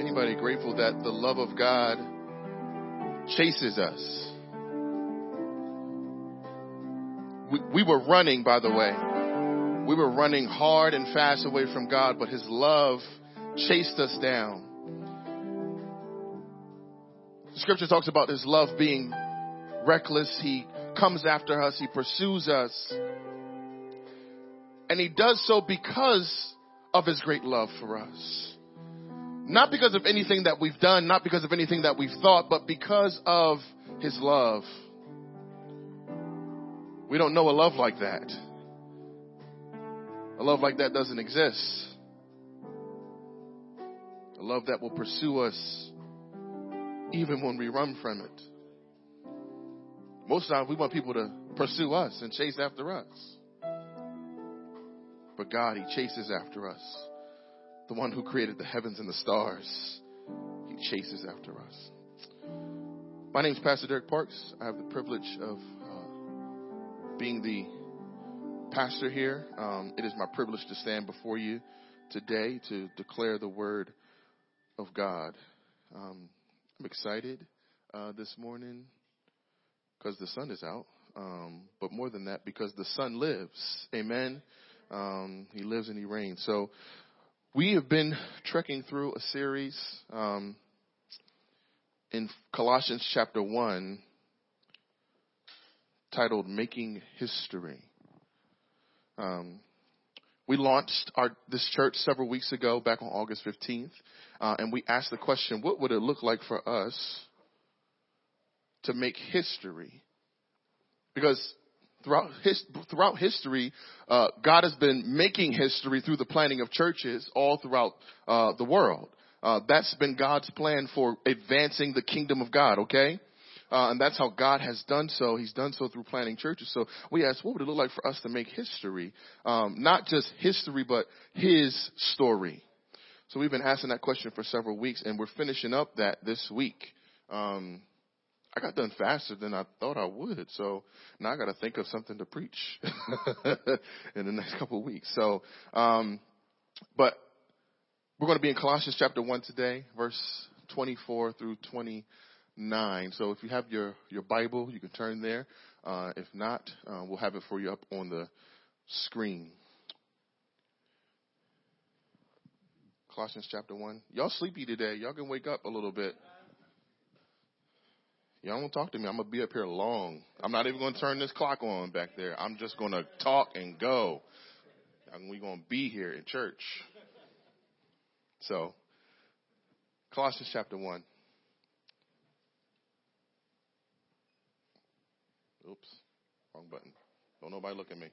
Anybody grateful that the love of God chases us? We, we were running, by the way. We were running hard and fast away from God, but His love chased us down. Scripture talks about His love being reckless. He comes after us. He pursues us. And He does so because of His great love for us. Not because of anything that we've done, not because of anything that we've thought, but because of His love. We don't know a love like that. A love like that doesn't exist. A love that will pursue us even when we run from it. Most times we want people to pursue us and chase after us. But God, He chases after us. The one who created the heavens and the stars, He chases after us. My name is Pastor Derek Parks. I have the privilege of uh, being the pastor here. Um, it is my privilege to stand before you today to declare the word of God. Um, I'm excited uh, this morning because the sun is out, um, but more than that, because the Son lives. Amen. Um, he lives and he reigns. So we have been trekking through a series um, in Colossians chapter one titled "Making History." Um, we launched our, this church several weeks ago, back on August 15th, uh, and we asked the question, what would it look like for us to make history? Because throughout, his, throughout history, uh, God has been making history through the planting of churches all throughout uh, the world. Uh, that's been God's plan for advancing the kingdom of God, okay? Uh, and that's how God has done so. He's done so through planting churches. So we asked, what would it look like for us to make history? Um, not just history, but His story. So we've been asking that question for several weeks, and we're finishing up that this week. Um, I got done faster than I thought I would, so now I got to think of something to preach in the next couple of weeks. So, um, but we're going to be in Colossians chapter one today, verse 24 through 29. So if you have your, your Bible, you can turn there. Uh, if not, uh, we'll have it for you up on the screen. Colossians chapter 1. Y'all sleepy today. Y'all can wake up a little bit. Y'all won't talk to me. I'm going to be up here long. I'm not even going to turn this clock on back there. I'm just going to talk and go. And we're going to be here in church. So, Colossians chapter 1. Oops, wrong button. Don't nobody look at me.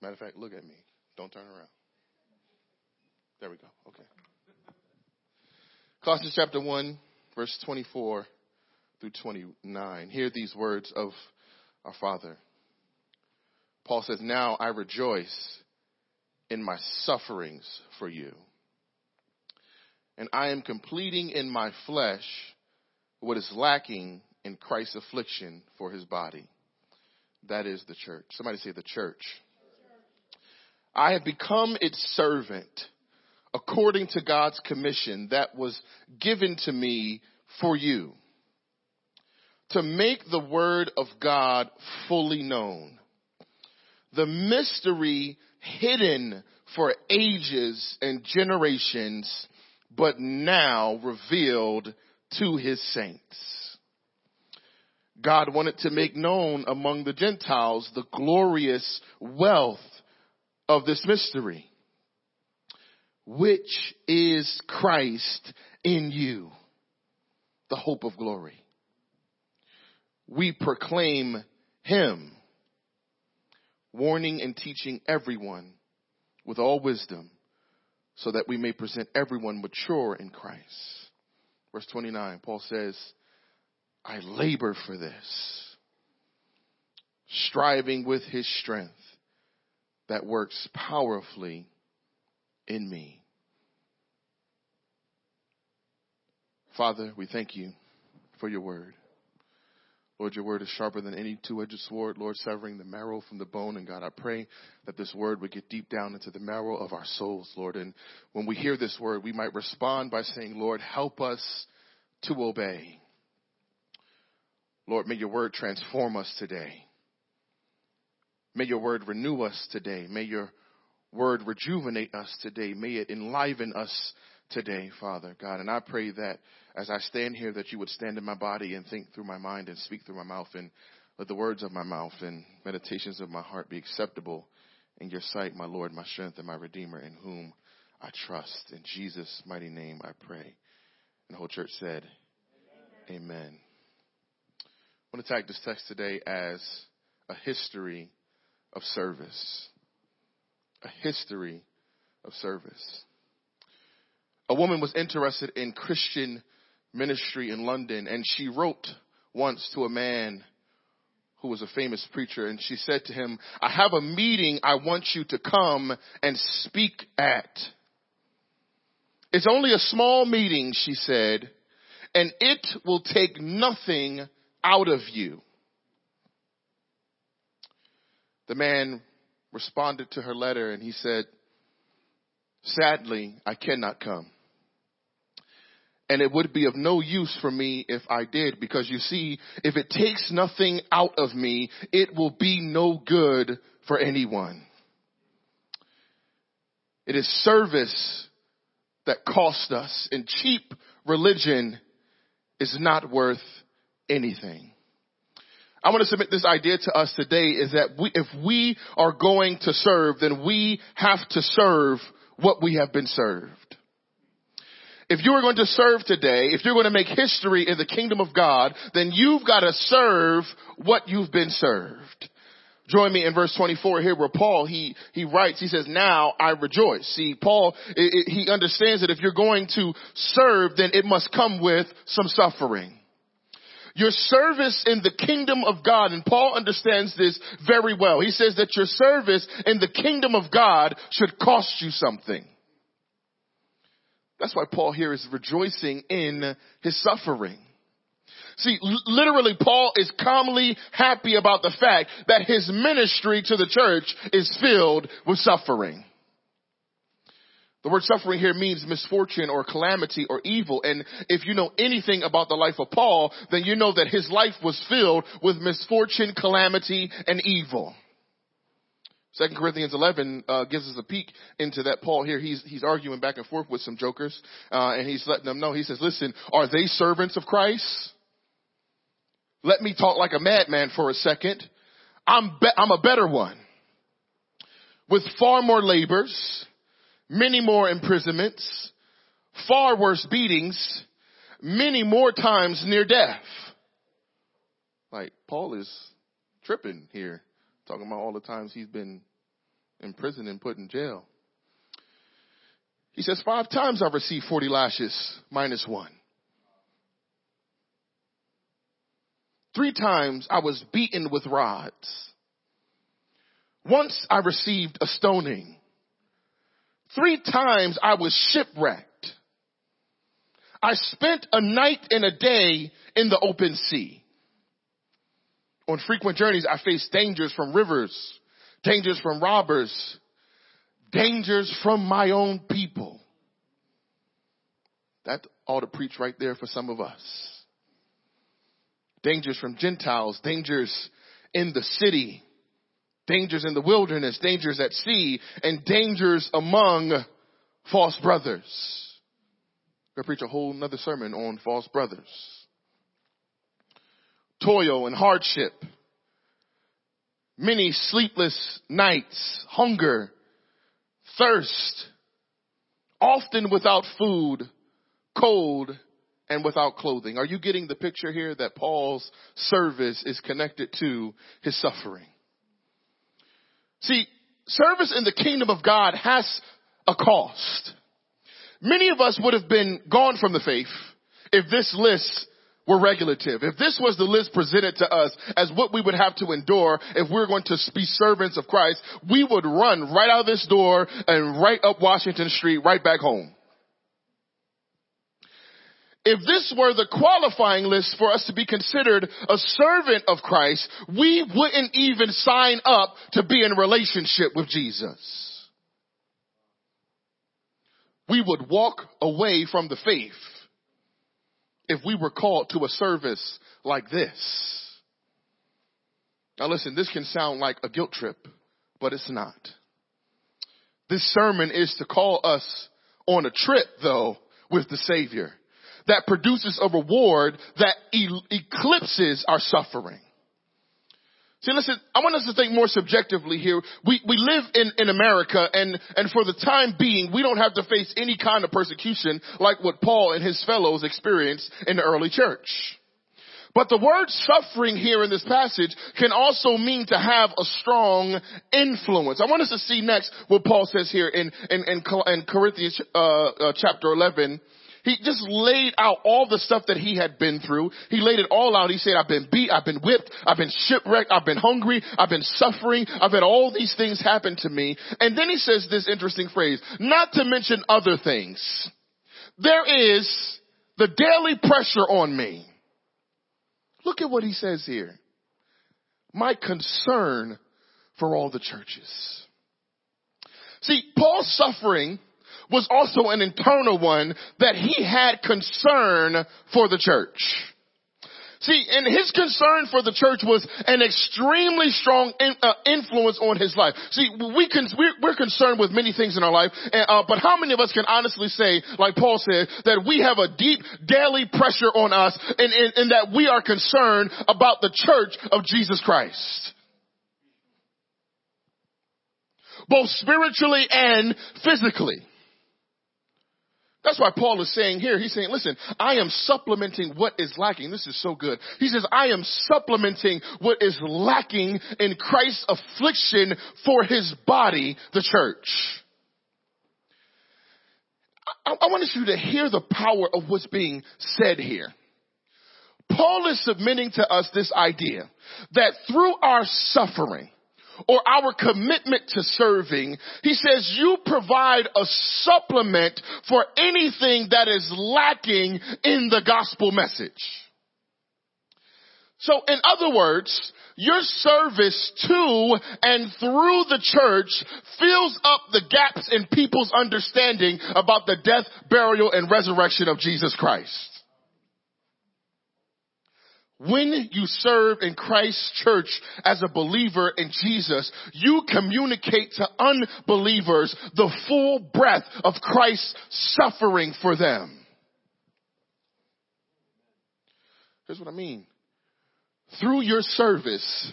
Matter of fact, look at me. Don't turn around. There we go. Okay. Colossians chapter 1, verse 24 through 29. Hear these words of our Father. Paul says, Now I rejoice in my sufferings for you. And I am completing in my flesh what is lacking in Christ's affliction for his body. That is the church. Somebody say the church. I have become its servant according to God's commission that was given to me for you to make the word of God fully known. The mystery hidden for ages and generations, but now revealed to his saints. God wanted to make known among the Gentiles the glorious wealth of this mystery, which is Christ in you, the hope of glory. We proclaim him, warning and teaching everyone with all wisdom so that we may present everyone mature in Christ. Verse 29, Paul says, I labor for this, striving with his strength that works powerfully in me. Father, we thank you for your word. Lord, your word is sharper than any two-edged sword, Lord, severing the marrow from the bone. And God, I pray that this word would get deep down into the marrow of our souls, Lord. And when we hear this word, we might respond by saying, Lord, help us to obey. Lord, may your word transform us today. May your word renew us today. May your word rejuvenate us today. May it enliven us today, Father God. And I pray that as I stand here, that you would stand in my body and think through my mind and speak through my mouth and let the words of my mouth and meditations of my heart be acceptable in your sight, my Lord, my strength, and my Redeemer, in whom I trust. In Jesus' mighty name I pray. And the whole church said, Amen. Amen. I want to tag this text today as a history of service. A history of service. A woman was interested in Christian ministry in London and she wrote once to a man who was a famous preacher and she said to him, I have a meeting I want you to come and speak at. It's only a small meeting, she said, and it will take nothing out of you. The man responded to her letter and he said, sadly, I cannot come. And it would be of no use for me if I did because you see, if it takes nothing out of me, it will be no good for anyone. It is service that costs us and cheap religion is not worth anything. I want to submit this idea to us today is that we, if we are going to serve, then we have to serve what we have been served. If you are going to serve today, if you're going to make history in the kingdom of God, then you've got to serve what you've been served. Join me in verse 24 here where Paul, he, he writes, he says, now I rejoice. See, Paul, it, it, he understands that if you're going to serve, then it must come with some suffering. Your service in the kingdom of God, and Paul understands this very well. He says that your service in the kingdom of God should cost you something. That's why Paul here is rejoicing in his suffering. See, literally Paul is calmly happy about the fact that his ministry to the church is filled with suffering. The word suffering here means misfortune or calamity or evil. And if you know anything about the life of Paul, then you know that his life was filled with misfortune, calamity, and evil. Second Corinthians 11 uh, gives us a peek into that. Paul here, he's he's arguing back and forth with some jokers, uh, and he's letting them know. He says, "Listen, are they servants of Christ? Let me talk like a madman for a second. I'm be- I'm a better one, with far more labors, many more imprisonments, far worse beatings, many more times near death. Like, Paul is tripping here, talking about all the times he's been in prison and put in jail. He says, five times I've received 40 lashes minus one. Three times I was beaten with rods. Once I received a stoning. Three times I was shipwrecked. I spent a night and a day in the open sea. On frequent journeys, I faced dangers from rivers, dangers from robbers, dangers from my own people. That ought to preach right there for some of us. Dangers from Gentiles, dangers in the city, dangers in the wilderness, dangers at sea, and dangers among false brothers. I'm going to preach a whole nother sermon on false brothers. Toil and hardship. Many sleepless nights, hunger, thirst, often without food, cold, and without clothing. Are you getting the picture here that Paul's service is connected to his suffering? See, service in the kingdom of God has a cost. Many of us would have been gone from the faith if this list were regulative. If this was the list presented to us as what we would have to endure if we we're going to be servants of Christ, we would run right out of this door and right up Washington Street, right back home. If this were the qualifying list for us to be considered a servant of Christ, we wouldn't even sign up to be in relationship with Jesus. We would walk away from the faith if we were called to a service like this. Now listen, this can sound like a guilt trip, but it's not. This sermon is to call us on a trip though with the Savior that produces a reward that e- eclipses our suffering. See, listen, I want us to think more subjectively here. We, we live in, in America and, and for the time being, we don't have to face any kind of persecution like what Paul and his fellows experienced in the early church. But the word suffering here in this passage can also mean to have a strong influence. I want us to see next what Paul says here in, in, in, in Corinthians uh, uh, chapter 11 he just laid out all the stuff that he had been through. He laid it all out. He said, I've been beat, I've been whipped, I've been shipwrecked, I've been hungry, I've been suffering, I've had all these things happen to me. And then he says this interesting phrase, not to mention other things. There is the daily pressure on me. Look at what he says here. My concern for all the churches. See, Paul's suffering was also an internal one that he had concern for the church. See, and his concern for the church was an extremely strong in, uh, influence on his life. See, we can, we're, we're concerned with many things in our life, and, uh, but how many of us can honestly say, like Paul said, that we have a deep daily pressure on us and, and, and that we are concerned about the church of Jesus Christ? Both spiritually and physically. That's why Paul is saying here, he's saying, listen, I am supplementing what is lacking. This is so good. He says, I am supplementing what is lacking in Christ's affliction for his body, the church. I, I want you to hear the power of what's being said here. Paul is submitting to us this idea that through our suffering, or our commitment to serving, he says you provide a supplement for anything that is lacking in the gospel message. So in other words, your service to and through the church fills up the gaps in people's understanding about the death, burial, and resurrection of Jesus Christ. When you serve in Christ's church as a believer in Jesus, you communicate to unbelievers the full breadth of Christ's suffering for them. Here's what I mean. Through your service,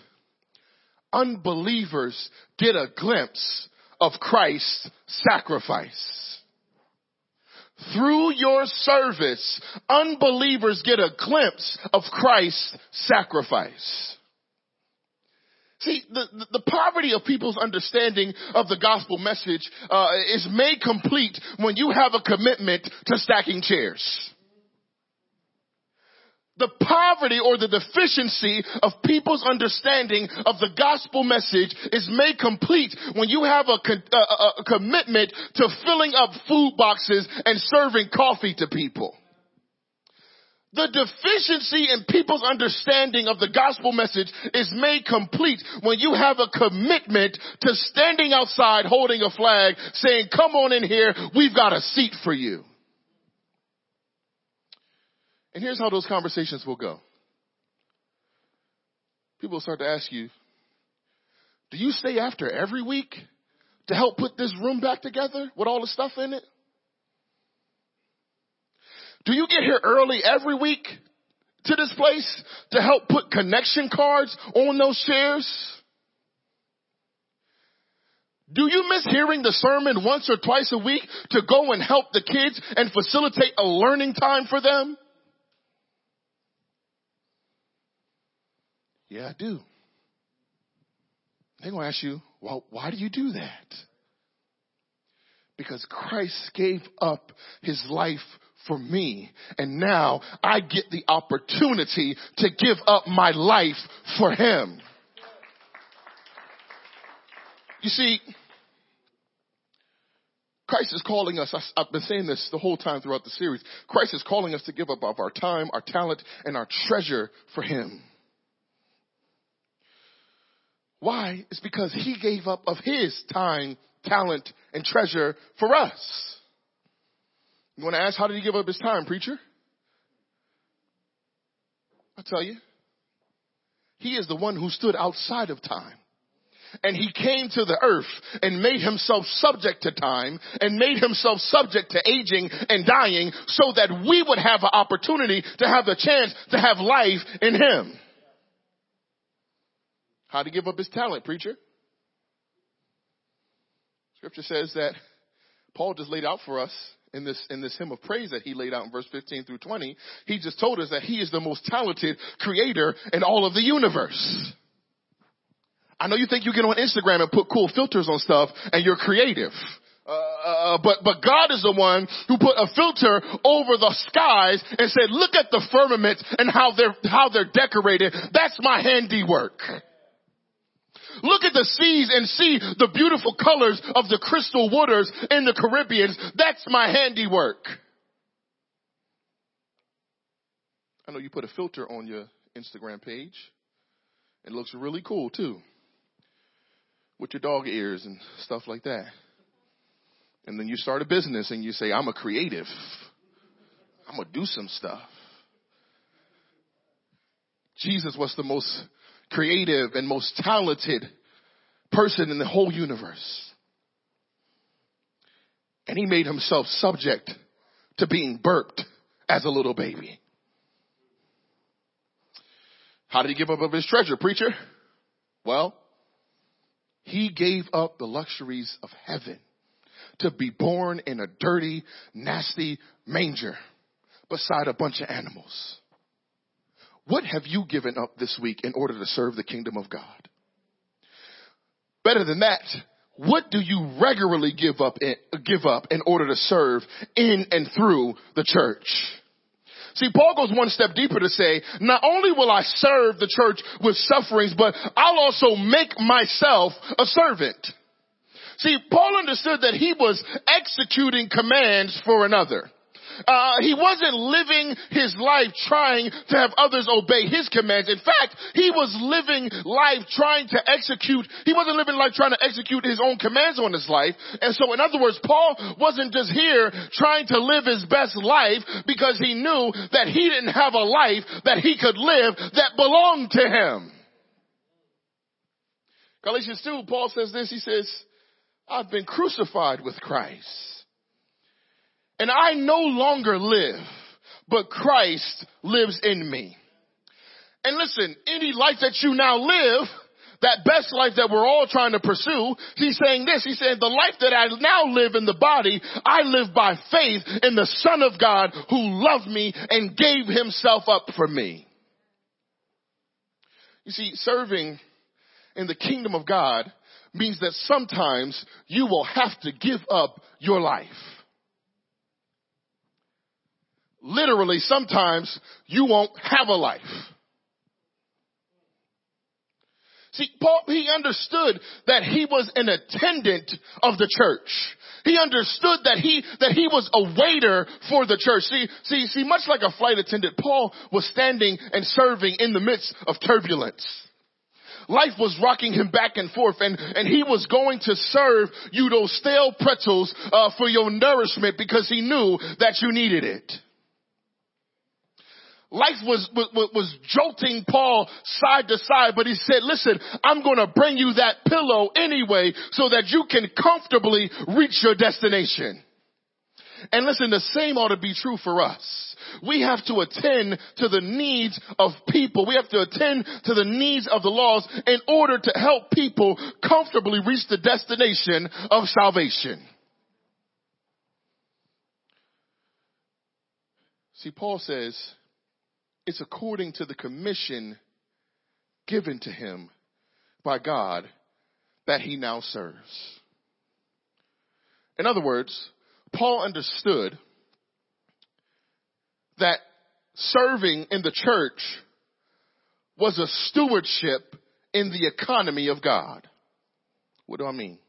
unbelievers get a glimpse of Christ's sacrifice. Through your service, unbelievers get a glimpse of Christ's sacrifice. See, the, the, poverty of people's understanding of the gospel message uh, is made complete when you have a commitment to stacking chairs the poverty or the deficiency of people's understanding of the gospel message is made complete when you have a, a, a commitment to filling up food boxes and serving coffee to people. The deficiency in people's understanding of the gospel message is made complete when you have a commitment to standing outside holding a flag saying, come on in here, we've got a seat for you. And here's how those conversations will go. People will start to ask you, do you stay after every week to help put this room back together with all the stuff in it? Do you get here early every week to this place to help put connection cards on those chairs? Do you miss hearing the sermon once or twice a week to go and help the kids and facilitate a learning time for them? Yeah, I do. They're going to ask you, well, why do you do that? Because Christ gave up his life for me. And now I get the opportunity to give up my life for him. You see, Christ is calling us, I've been saying this the whole time throughout the series. Christ is calling us to give up of our time, our talent, and our treasure for Him. Why? It's because He gave up of His time, talent, and treasure for us. You want to ask, how did He give up His time, preacher? I'll tell you. He is the one who stood outside of time and he came to the earth and made himself subject to time and made himself subject to aging and dying so that we would have an opportunity to have the chance to have life in him. How to give up his talent, preacher? Scripture says that Paul just laid out for us in this, in this hymn of praise that he laid out in verse 15 through 20. He just told us that he is the most talented creator in all of the universe. I know you think you get on Instagram and put cool filters on stuff and you're creative. Uh, uh, but but God is the one who put a filter over the skies and said, "Look at the firmament and how they're how they're decorated. That's my handiwork." Look at the seas and see the beautiful colors of the crystal waters in the Caribbean. That's my handiwork. I know you put a filter on your Instagram page. It looks really cool too with your dog ears and stuff like that. And then you start a business and you say, I'm a creative. I'm going to do some stuff. Jesus was the most creative and most talented person in the whole universe. And he made himself subject to being burped as a little baby. How did he give up of his treasure, preacher? Well, he gave up the luxuries of heaven to be born in a dirty, nasty manger beside a bunch of animals. What have you given up this week in order to serve the kingdom of God? Better than that, what do you regularly give up in, give up in order to serve in and through the church? See, Paul goes one step deeper to say, not only will I serve the church with sufferings, but I'll also make myself a servant. See, Paul understood that he was executing commands for another. Uh, he wasn't living his life trying to have others obey his commands. In fact, he was living life trying to execute, he wasn't living life trying to execute his own commands on his life. And so in other words, Paul wasn't just here trying to live his best life because he knew that he didn't have a life that he could live that belonged to him. Galatians 2, Paul says this, he says, I've been crucified with Christ. And I no longer live, but Christ lives in me. And listen, any life that you now live, that best life that we're all trying to pursue, he's saying this, he said, the life that I now live in the body, I live by faith in the Son of God who loved me and gave himself up for me. You see, serving in the kingdom of God means that sometimes you will have to give up your life literally sometimes you won't have a life. See, Paul, he understood that he was an attendant of the church. He understood that he, that he was a waiter for the church. See, see, see, much like a flight attendant, Paul was standing and serving in the midst of turbulence. Life was rocking him back and forth and, and he was going to serve you those stale pretzels, uh, for your nourishment because he knew that you needed it. Life was, was, was jolting Paul side to side, but he said, listen, I'm going to bring you that pillow anyway so that you can comfortably reach your destination. And listen, the same ought to be true for us. We have to attend to the needs of people. We have to attend to the needs of the laws in order to help people comfortably reach the destination of salvation. See, Paul says, it's according to the commission given to him by God that he now serves. In other words, Paul understood that serving in the church was a stewardship in the economy of God. What do I mean?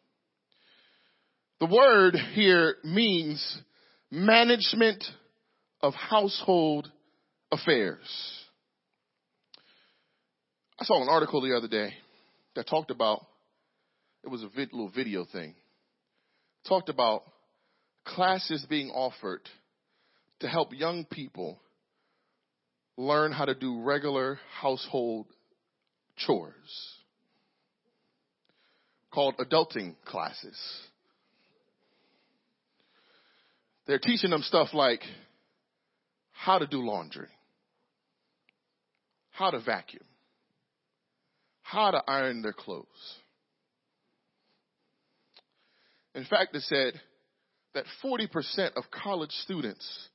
The word here means management of household affairs. I saw an article the other day that talked about, it was a vid, little video thing, talked about classes being offered to help young people learn how to do regular household chores called adulting classes. They're teaching them stuff like how to do laundry, how to vacuum, how to iron their clothes. In fact, it said that 40% of college students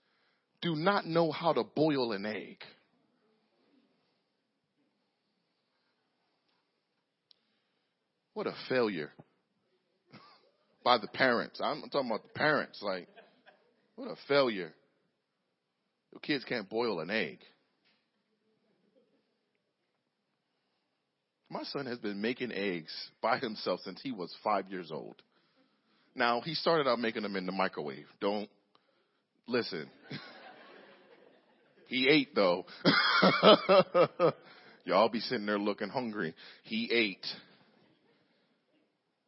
do not know how to boil an egg. What a failure by the parents. I'm talking about the parents. Like, what a failure. Your kids can't boil an egg. My son has been making eggs by himself since he was five years old. Now, he started out making them in the microwave. Don't listen. he ate though. Y'all be sitting there looking hungry. He ate.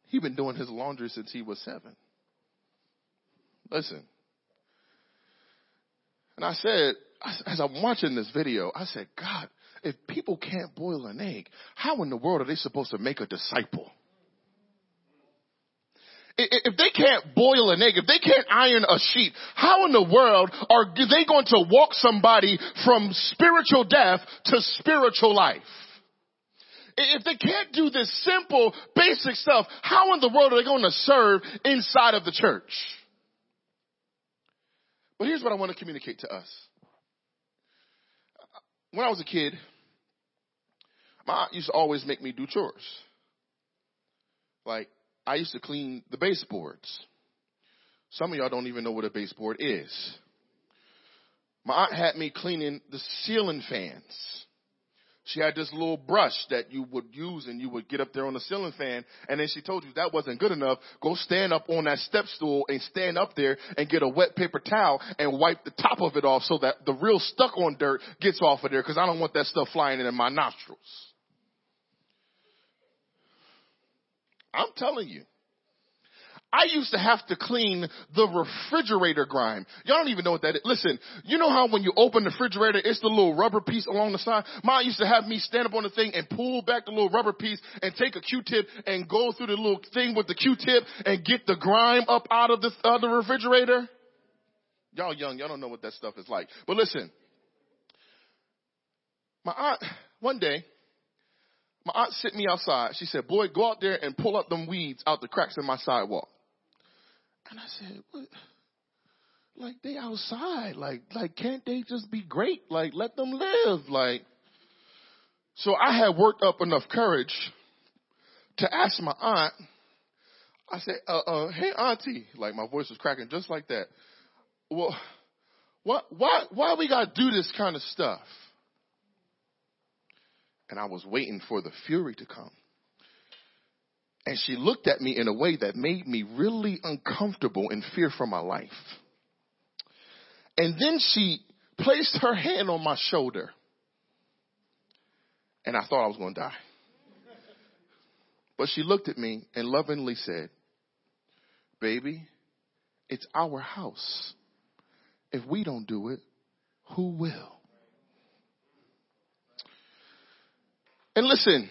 He been doing his laundry since he was seven. Listen. And I said, as I'm watching this video, I said, God, if people can't boil an egg, how in the world are they supposed to make a disciple? If they can't boil an egg, if they can't iron a sheet, how in the world are they going to walk somebody from spiritual death to spiritual life? If they can't do this simple, basic stuff, how in the world are they going to serve inside of the church? But here's what I want to communicate to us. When I was a kid, my aunt used to always make me do chores. Like, I used to clean the baseboards. Some of y'all don't even know what a baseboard is. My aunt had me cleaning the ceiling fans. She had this little brush that you would use and you would get up there on the ceiling fan and then she told you that wasn't good enough. Go stand up on that step stool and stand up there and get a wet paper towel and wipe the top of it off so that the real stuck on dirt gets off of there because I don't want that stuff flying in my nostrils. I'm telling you. I used to have to clean the refrigerator grime. Y'all don't even know what that is. Listen, you know how when you open the refrigerator, it's the little rubber piece along the side? Mom used to have me stand up on the thing and pull back the little rubber piece and take a Q-tip and go through the little thing with the Q-tip and get the grime up out of the, uh, the refrigerator. Y'all young, y'all don't know what that stuff is like. But listen, my aunt, one day, my aunt sent me outside. She said, boy, go out there and pull up them weeds out the cracks in my sidewalk. And I said, what? Like they outside. Like, like can't they just be great? Like let them live. Like, so I had worked up enough courage to ask my aunt. I said, uh, uh, hey auntie, like my voice was cracking just like that. Well, what, why, why we gotta do this kind of stuff? And I was waiting for the fury to come. And she looked at me in a way that made me really uncomfortable and fear for my life. And then she placed her hand on my shoulder. And I thought I was going to die. But she looked at me and lovingly said, Baby, it's our house. If we don't do it, who will? And listen,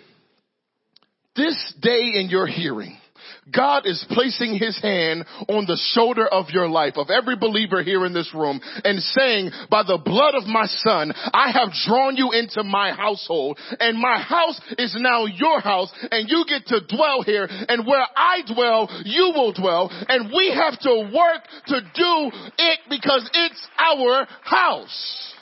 this day in your hearing, God is placing his hand on the shoulder of your life, of every believer here in this room, and saying, by the blood of my son, I have drawn you into my household, and my house is now your house, and you get to dwell here, and where I dwell, you will dwell, and we have to work to do it because it's our house.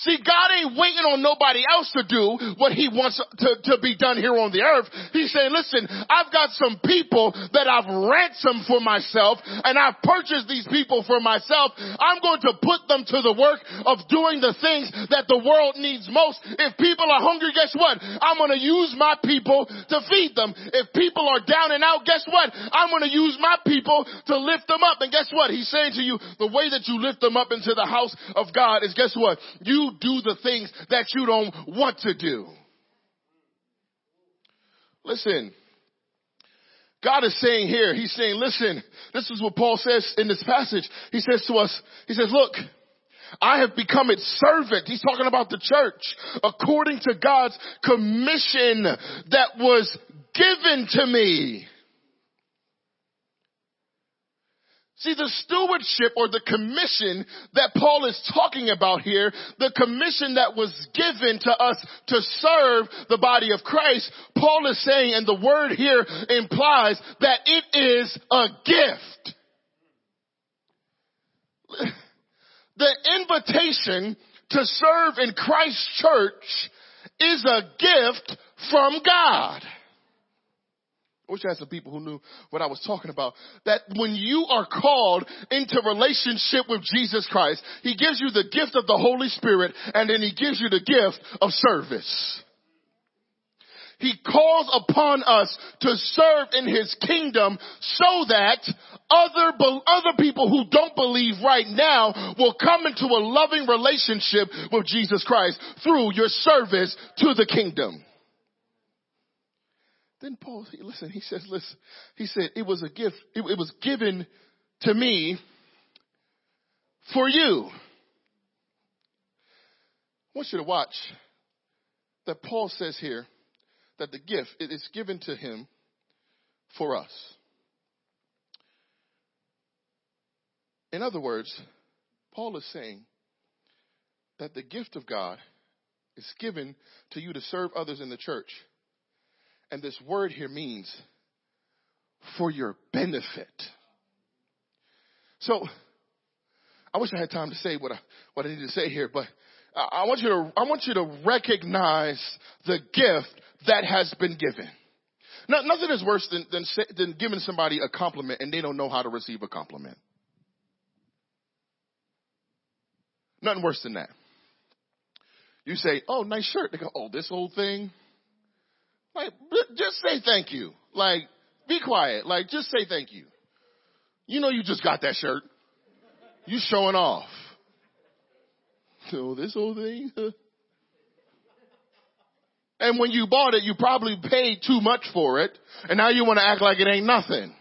See, God ain't waiting on nobody else to do what he wants to, to be done here on the earth. He's saying, listen, I've got some people that I've ransomed for myself and I've purchased these people for myself. I'm going to put them to the work of doing the things that the world needs most. If people are hungry, guess what? I'm going to use my people to feed them. If people are down and out, guess what? I'm going to use my people to lift them up. And guess what? He's saying to you, the way that you lift them up into the house of God is guess what? Do the things that you don't want to do. Listen. God is saying here, He's saying, listen, this is what Paul says in this passage. He says to us, He says, look, I have become its servant. He's talking about the church according to God's commission that was given to me. See, the stewardship or the commission that Paul is talking about here, the commission that was given to us to serve the body of Christ, Paul is saying, and the word here implies that it is a gift. The invitation to serve in Christ's church is a gift from God. I wish I had some people who knew what I was talking about. That when you are called into relationship with Jesus Christ, He gives you the gift of the Holy Spirit and then He gives you the gift of service. He calls upon us to serve in His kingdom so that other, other people who don't believe right now will come into a loving relationship with Jesus Christ through your service to the kingdom. Then Paul, listen, he says, listen, he said, it was a gift, it, it was given to me for you. I want you to watch that Paul says here that the gift it is given to him for us. In other words, Paul is saying that the gift of God is given to you to serve others in the church and this word here means for your benefit. So, I wish I had time to say what I, what I need to say here, but I want you to, I want you to recognize the gift that has been given. Now, nothing is worse than, than, than giving somebody a compliment and they don't know how to receive a compliment. Nothing worse than that. You say, oh, nice shirt. They go, oh, this old thing. Like, just say thank you. Like, be quiet. Like, just say thank you. You know you just got that shirt. You showing off. So oh, this whole thing. and when you bought it, you probably paid too much for it, and now you want to act like it ain't nothing.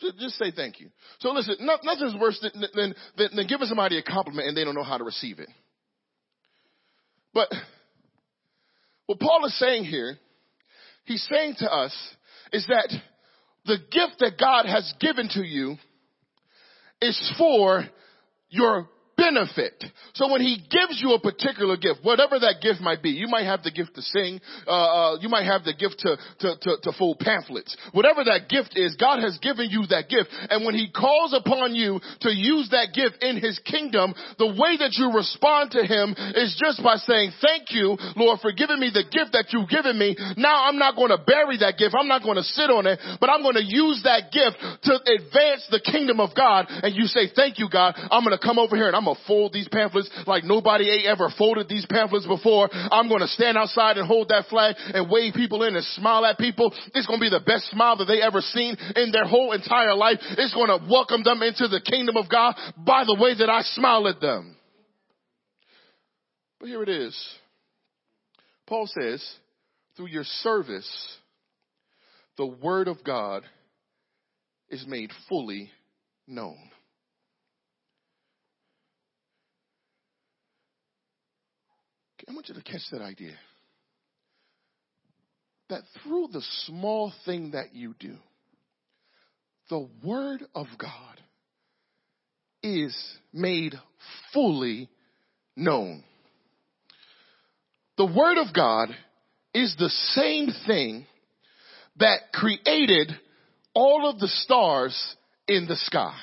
Just, just say thank you. So listen, no, nothing's worse than, than, than, than giving somebody a compliment and they don't know how to receive it. But what Paul is saying here, he's saying to us, is that the gift that God has given to you is for your benefit. So when he gives you a particular gift, whatever that gift might be, you might have the gift to sing, uh, uh, you might have the gift to, to, to, to fold pamphlets. Whatever that gift is, God has given you that gift. And when he calls upon you to use that gift in his kingdom, the way that you respond to him is just by saying, thank you, Lord, for giving me the gift that you've given me. Now I'm not going to bury that gift. I'm not going to sit on it, but I'm going to use that gift to advance the kingdom of God. And you say, thank you, God. I'm going to come over here and I'm going to fold these pamphlets like nobody ever folded these pamphlets before. I'm going to stand outside and hold that flag and wave people in and smile at people. It's going to be the best smile that they ever seen in their whole entire life. It's going to welcome them into the kingdom of God by the way that I smile at them. But here it is. Paul says, through your service, the word of God is made fully known. I want you to catch that idea. That through the small thing that you do, the Word of God is made fully known. The Word of God is the same thing that created all of the stars in the sky.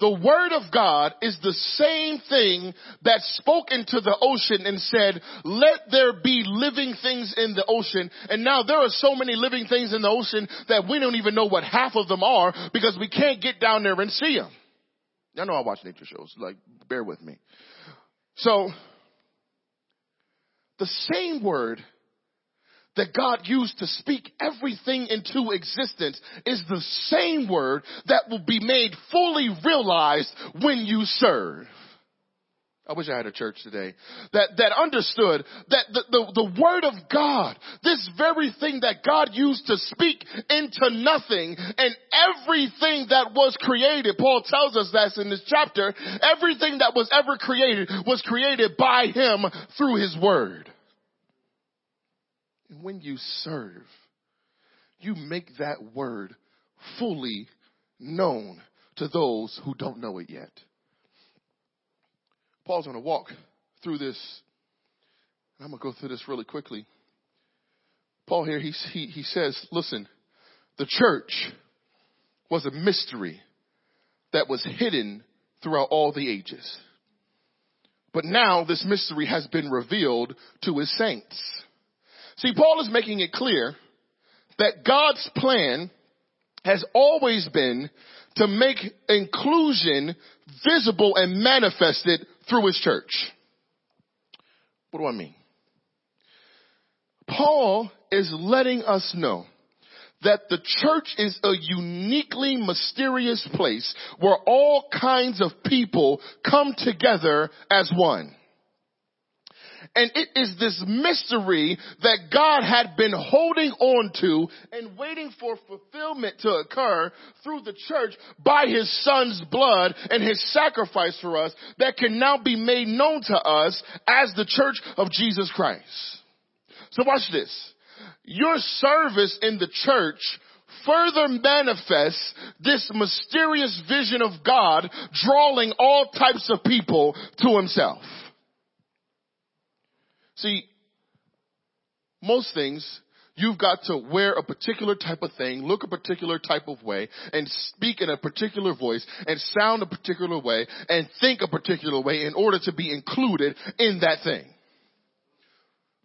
The word of God is the same thing that spoke into the ocean and said, let there be living things in the ocean. And now there are so many living things in the ocean that we don't even know what half of them are because we can't get down there and see them. I know I watch nature shows, like bear with me. So, the same word that God used to speak everything into existence is the same word that will be made fully realized when you serve. I wish I had a church today that, that understood that the, the, the word of God, this very thing that God used to speak into nothing and everything that was created, Paul tells us that in this chapter, everything that was ever created was created by him through his word. And when you serve, you make that word fully known to those who don't know it yet. Paul's going to walk through this. I'm going to go through this really quickly. Paul here, he, he, he says, listen, the church was a mystery that was hidden throughout all the ages. But now this mystery has been revealed to his saints. See, Paul is making it clear that God's plan has always been to make inclusion visible and manifested through his church. What do I mean? Paul is letting us know that the church is a uniquely mysterious place where all kinds of people come together as one. And it is this mystery that God had been holding on to and waiting for fulfillment to occur through the church by his son's blood and his sacrifice for us that can now be made known to us as the church of Jesus Christ. So watch this. Your service in the church further manifests this mysterious vision of God drawing all types of people to himself. See, most things, you've got to wear a particular type of thing, look a particular type of way, and speak in a particular voice, and sound a particular way, and think a particular way in order to be included in that thing.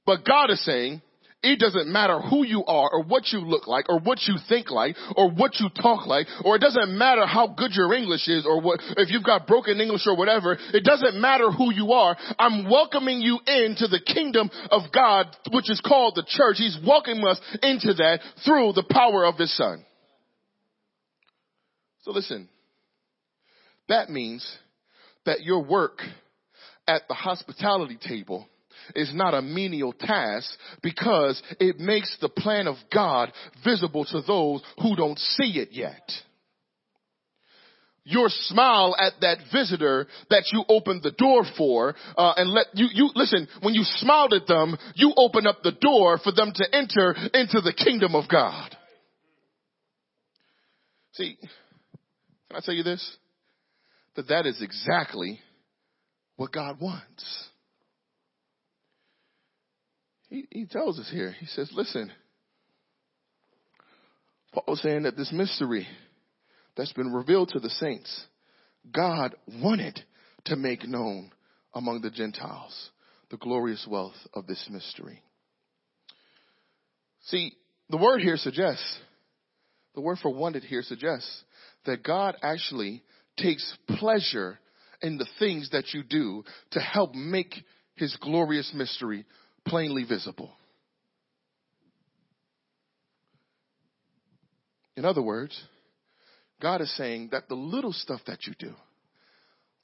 But God is saying, it doesn't matter who you are or what you look like or what you think like or what you talk like or it doesn't matter how good your English is or what, if you've got broken English or whatever. It doesn't matter who you are. I'm welcoming you into the kingdom of God, which is called the church. He's welcoming us into that through the power of His Son. So listen, that means that your work at the hospitality table is not a menial task because it makes the plan of God visible to those who don't see it yet. Your smile at that visitor that you opened the door for, uh, and let you, you listen. When you smiled at them, you open up the door for them to enter into the kingdom of God. See, can I tell you this? That that is exactly what God wants. He, he tells us here, he says, listen, Paul was saying that this mystery that's been revealed to the saints, God wanted to make known among the Gentiles the glorious wealth of this mystery. See, the word here suggests, the word for wanted here suggests that God actually takes pleasure in the things that you do to help make his glorious mystery plainly visible. In other words, God is saying that the little stuff that you do,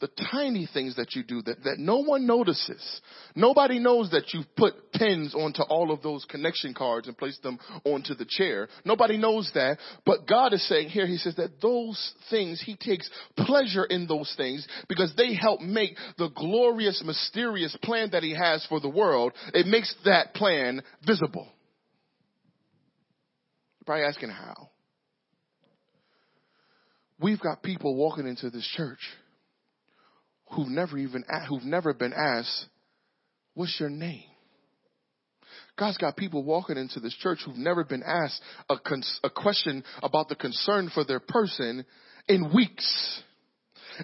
the tiny things that you do that, that no one notices. Nobody knows that you've put pins onto all of those connection cards and placed them onto the chair. Nobody knows that. But God is saying here, He says that those things, He takes pleasure in those things because they help make the glorious, mysterious plan that He has for the world. It makes that plan visible. You're probably asking how. We've got people walking into this church who've never even who've never been asked, "What's your name?" God's got people walking into this church who've never been asked a, a question about the concern for their person in weeks.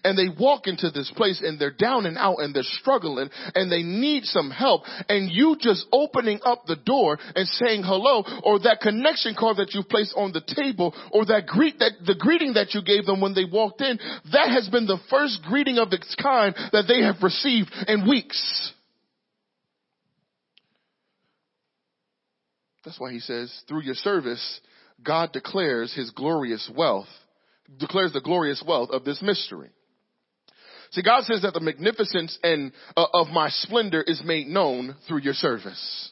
And they walk into this place and they're down and out and they're struggling and they need some help. And you just opening up the door and saying hello or that connection card that you placed on the table or that greet that the greeting that you gave them when they walked in that has been the first greeting of its kind that they have received in weeks. That's why he says through your service God declares his glorious wealth declares the glorious wealth of this mystery See, God says that the magnificence and uh, of my splendor is made known through your service.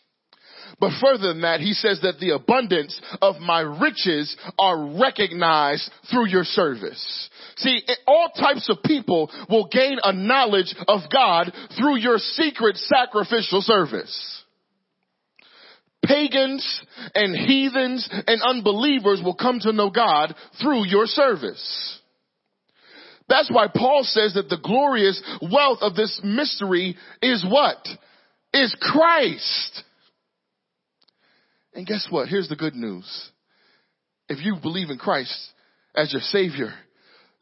But further than that, he says that the abundance of my riches are recognized through your service. See, all types of people will gain a knowledge of God through your secret sacrificial service. Pagans and heathens and unbelievers will come to know God through your service. That's why Paul says that the glorious wealth of this mystery is what? Is Christ. And guess what? Here's the good news. If you believe in Christ as your Savior,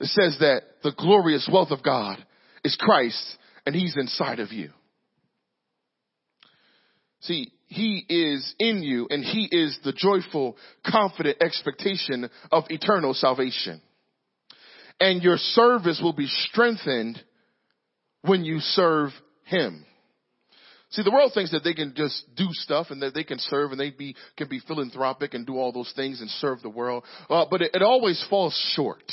it says that the glorious wealth of God is Christ and He's inside of you. See, He is in you and He is the joyful, confident expectation of eternal salvation and your service will be strengthened when you serve Him. See, the world thinks that they can just do stuff and that they can serve and they be, can be philanthropic and do all those things and serve the world. Uh, but it, it always falls short.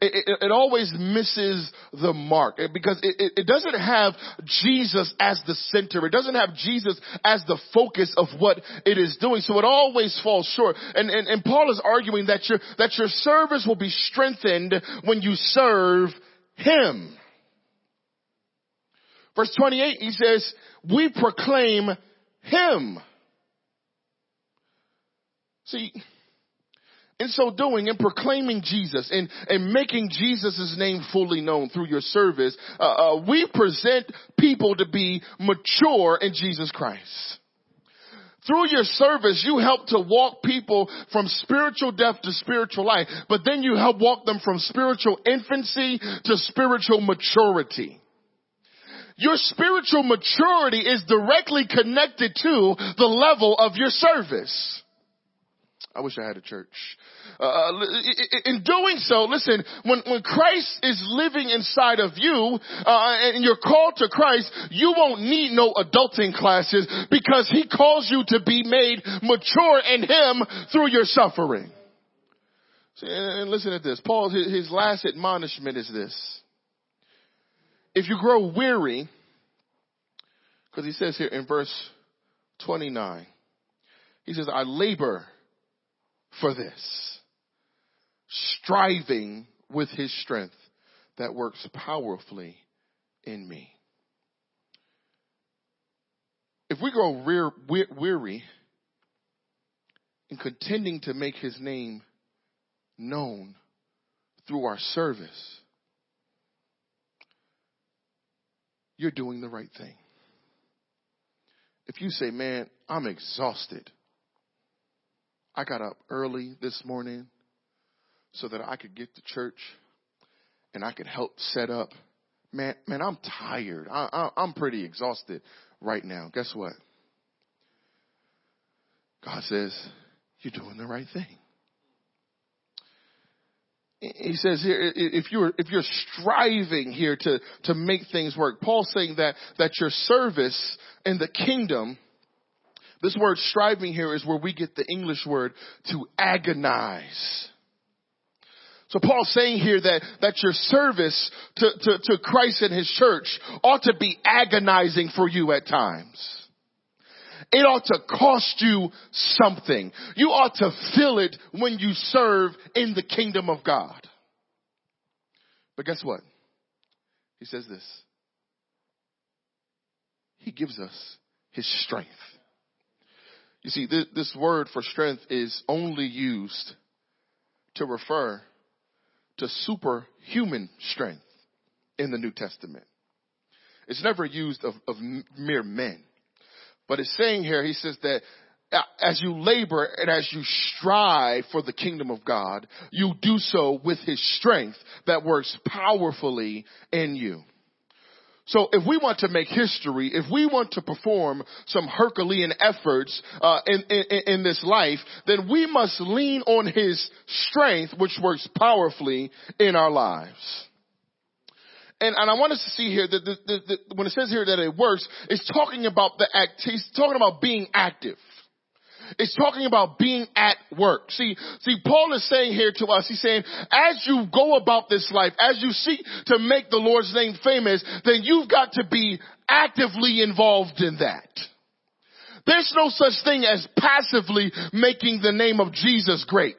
It, it, always misses the mark eh, because it, it, doesn't have Jesus as the center. It doesn't have Jesus as the focus of what it is doing. So it always falls short. And, and, and Paul is arguing that your, that your service will be strengthened when you serve Him. Verse 28, he says, we proclaim Him. See, in so doing, in proclaiming Jesus and, and making Jesus' name fully known through your service, uh, uh, we present people to be mature in Jesus Christ. Through your service, you help to walk people from spiritual death to spiritual life, but then you help walk them from spiritual infancy to spiritual maturity. Your spiritual maturity is directly connected to the level of your service. I wish I had a church. Uh, uh in doing so, listen, when, when Christ is living inside of you, uh, and you're called to Christ, you won't need no adulting classes because He calls you to be made mature in Him through your suffering. And listen to this. Paul, his last admonishment is this. If you grow weary, because he says here in verse 29, he says, I labor for this, striving with his strength that works powerfully in me. If we grow weary in contending to make his name known through our service, you're doing the right thing. If you say, man, I'm exhausted. I got up early this morning so that I could get to church and I could help set up. Man, man, I'm tired. I, I, I'm pretty exhausted right now. Guess what? God says, you're doing the right thing. He says here, if you're, if you're striving here to, to make things work, Paul's saying that, that your service in the kingdom this word striving here is where we get the English word to agonize. So Paul's saying here that, that your service to, to, to Christ and his church ought to be agonizing for you at times. It ought to cost you something. You ought to feel it when you serve in the kingdom of God. But guess what? He says this. He gives us his strength. You see, this, this word for strength is only used to refer to superhuman strength in the New Testament. It's never used of, of mere men. But it's saying here, he says that uh, as you labor and as you strive for the kingdom of God, you do so with his strength that works powerfully in you. So if we want to make history, if we want to perform some Herculean efforts uh, in, in, in this life, then we must lean on His strength, which works powerfully in our lives. And, and I want us to see here that the, the, the, when it says here that it works, it's talking about the act. He's talking about being active. It's talking about being at work. See, see, Paul is saying here to us, he's saying, as you go about this life, as you seek to make the Lord's name famous, then you've got to be actively involved in that. There's no such thing as passively making the name of Jesus great.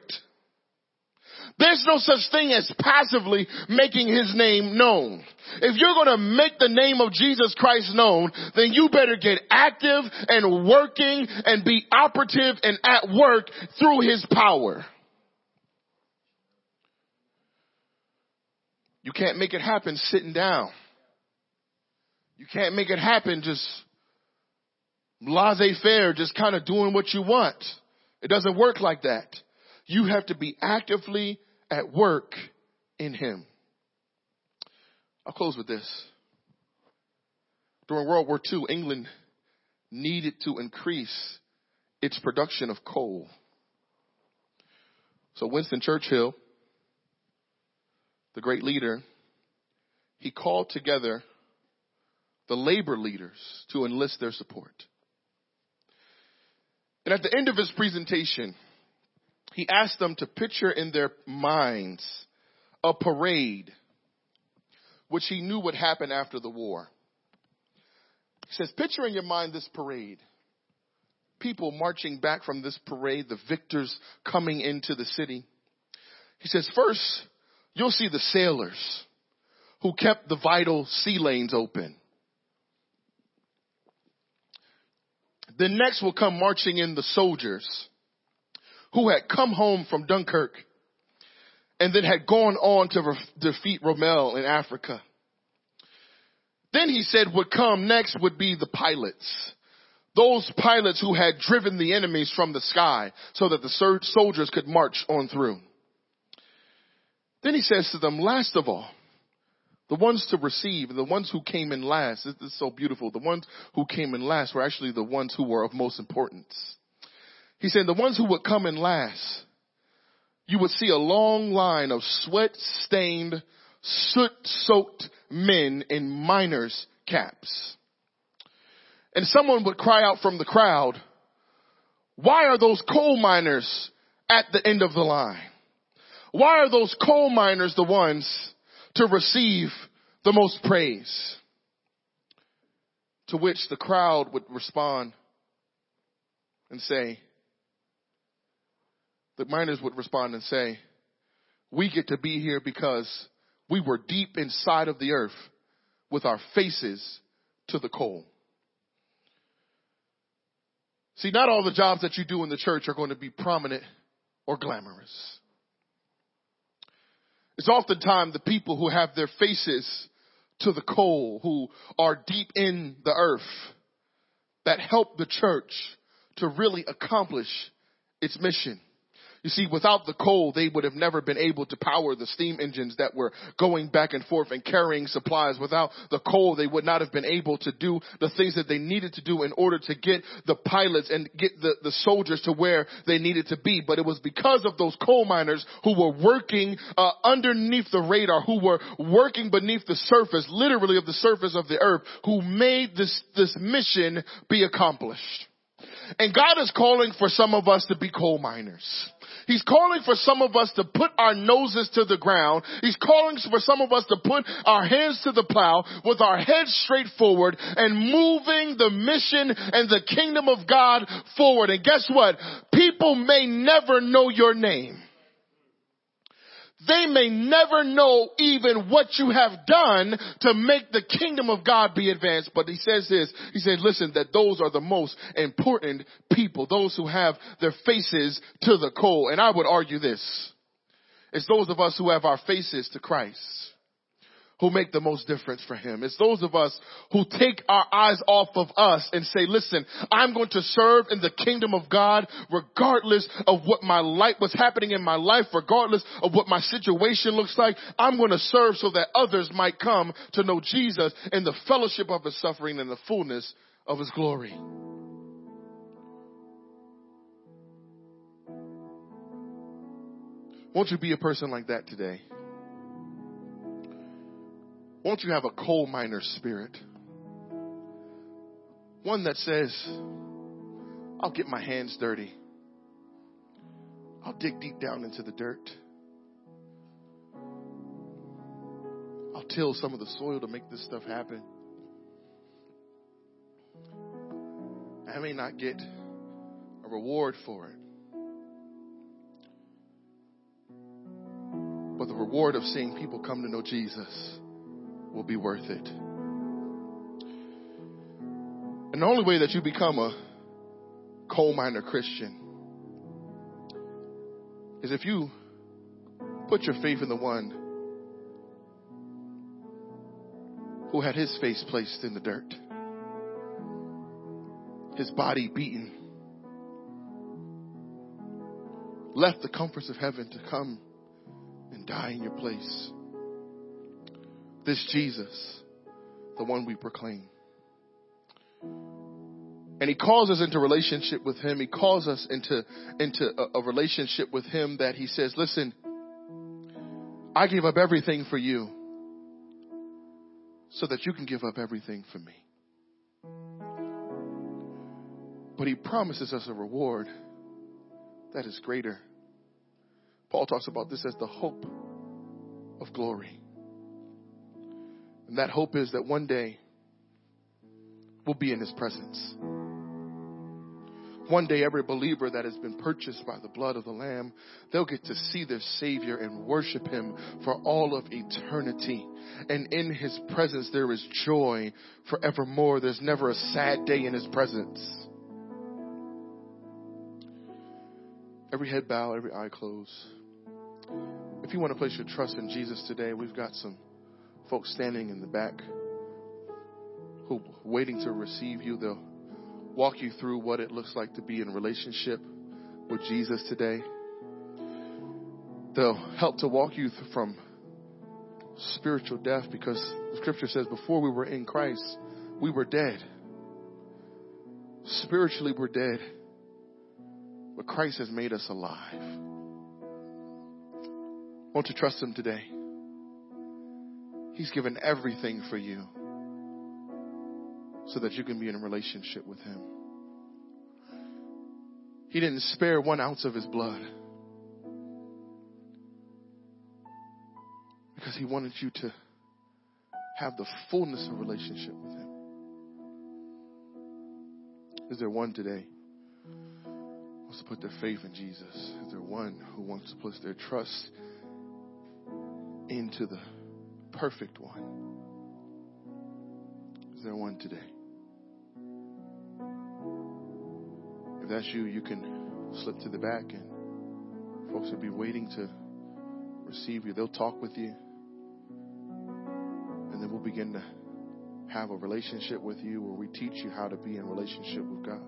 There's no such thing as passively making his name known. If you're going to make the name of Jesus Christ known, then you better get active and working and be operative and at work through his power. You can't make it happen sitting down. You can't make it happen just laissez-faire, just kind of doing what you want. It doesn't work like that. You have to be actively at work in him. I'll close with this. During World War II, England needed to increase its production of coal. So Winston Churchill, the great leader, he called together the labor leaders to enlist their support. And at the end of his presentation, he asked them to picture in their minds a parade which he knew would happen after the war. He says, picture in your mind this parade. People marching back from this parade, the victors coming into the city. He says, first, you'll see the sailors who kept the vital sea lanes open. Then next will come marching in the soldiers who had come home from Dunkirk and then had gone on to re- defeat Rommel in Africa. Then he said would come next would be the pilots. Those pilots who had driven the enemies from the sky so that the soldiers could march on through. Then he says to them, last of all, the ones to receive, the ones who came in last, this is so beautiful, the ones who came in last were actually the ones who were of most importance. He said the ones who would come in last, you would see a long line of sweat stained, soot soaked men in miners caps. And someone would cry out from the crowd, why are those coal miners at the end of the line? Why are those coal miners the ones to receive the most praise? To which the crowd would respond and say, the miners would respond and say, we get to be here because we were deep inside of the earth with our faces to the coal. See, not all the jobs that you do in the church are going to be prominent or glamorous. It's oftentimes the people who have their faces to the coal, who are deep in the earth, that help the church to really accomplish its mission. You see, without the coal, they would have never been able to power the steam engines that were going back and forth and carrying supplies. Without the coal, they would not have been able to do the things that they needed to do in order to get the pilots and get the, the soldiers to where they needed to be. But it was because of those coal miners who were working uh, underneath the radar, who were working beneath the surface, literally of the surface of the earth, who made this, this mission be accomplished. And God is calling for some of us to be coal miners. He's calling for some of us to put our noses to the ground. He's calling for some of us to put our hands to the plow with our heads straight forward and moving the mission and the kingdom of God forward. And guess what? People may never know your name they may never know even what you have done to make the kingdom of God be advanced. But he says this, he says, listen, that those are the most important people, those who have their faces to the coal. And I would argue this, it's those of us who have our faces to Christ, who make the most difference for him. It's those of us who take our eyes off of us and say, listen, I'm going to serve in the kingdom of God regardless of what my life, what's happening in my life, regardless of what my situation looks like. I'm going to serve so that others might come to know Jesus in the fellowship of his suffering and the fullness of his glory. Won't you be a person like that today? Won't you have a coal miner spirit? One that says, I'll get my hands dirty. I'll dig deep down into the dirt. I'll till some of the soil to make this stuff happen. I may not get a reward for it. But the reward of seeing people come to know Jesus will be worth it. And the only way that you become a coal miner Christian is if you put your faith in the one who had his face placed in the dirt, his body beaten, left the comforts of heaven to come and die in your place. This Jesus, the one we proclaim. And he calls us into relationship with him. He calls us into, into a, a relationship with him that he says, listen, I gave up everything for you so that you can give up everything for me. But he promises us a reward that is greater. Paul talks about this as the hope of glory. And that hope is that one day we'll be in His presence. One day, every believer that has been purchased by the blood of the Lamb, they'll get to see their Savior and worship Him for all of eternity. And in His presence, there is joy forevermore. There's never a sad day in His presence. Every head bow, every eye close. If you want to place your trust in Jesus today, we've got some folks standing in the back who waiting to receive you. They'll walk you through what it looks like to be in relationship with Jesus today. They'll help to walk you from spiritual death because the scripture says before we were in Christ, we were dead. Spiritually, we're dead. But Christ has made us alive. Won't you trust Him today? He's given everything for you so that you can be in a relationship with Him. He didn't spare one ounce of His blood because He wanted you to have the fullness of relationship with Him. Is there one today who wants to put their faith in Jesus? Is there one who wants to put their trust into the perfect one. Is there one today? If that's you, you can slip to the back and folks will be waiting to receive you. They'll talk with you. And then we'll begin to have a relationship with you where we teach you how to be in relationship with God.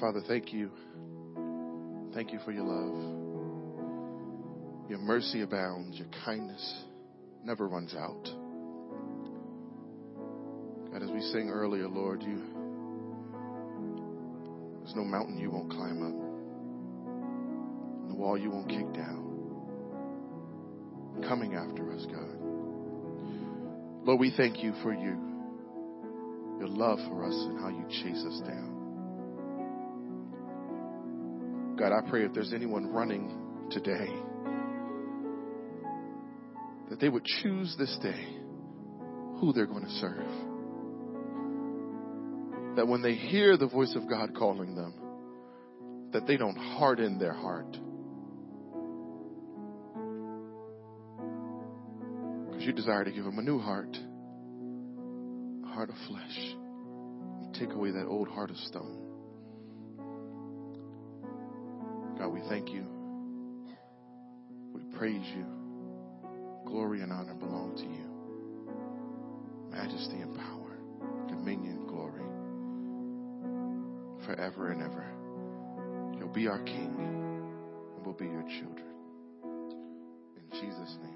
Father, thank you. Thank you for your love. Your mercy abounds, your kindness never runs out. God, as we sang earlier, Lord, you there's no mountain you won't climb up, no wall you won't kick down. Coming after us, God. Lord, we thank you for you, your love for us and how you chase us down. God, I pray if there's anyone running today, that they would choose this day who they're going to serve. That when they hear the voice of God calling them, that they don't harden their heart. Because you desire to give them a new heart, a heart of flesh. And take away that old heart of stone. God, we thank you We praise you. Glory and honor belong to you. Majesty and power, dominion, glory, forever and ever. You'll be our King, and we'll be your children. In Jesus' name.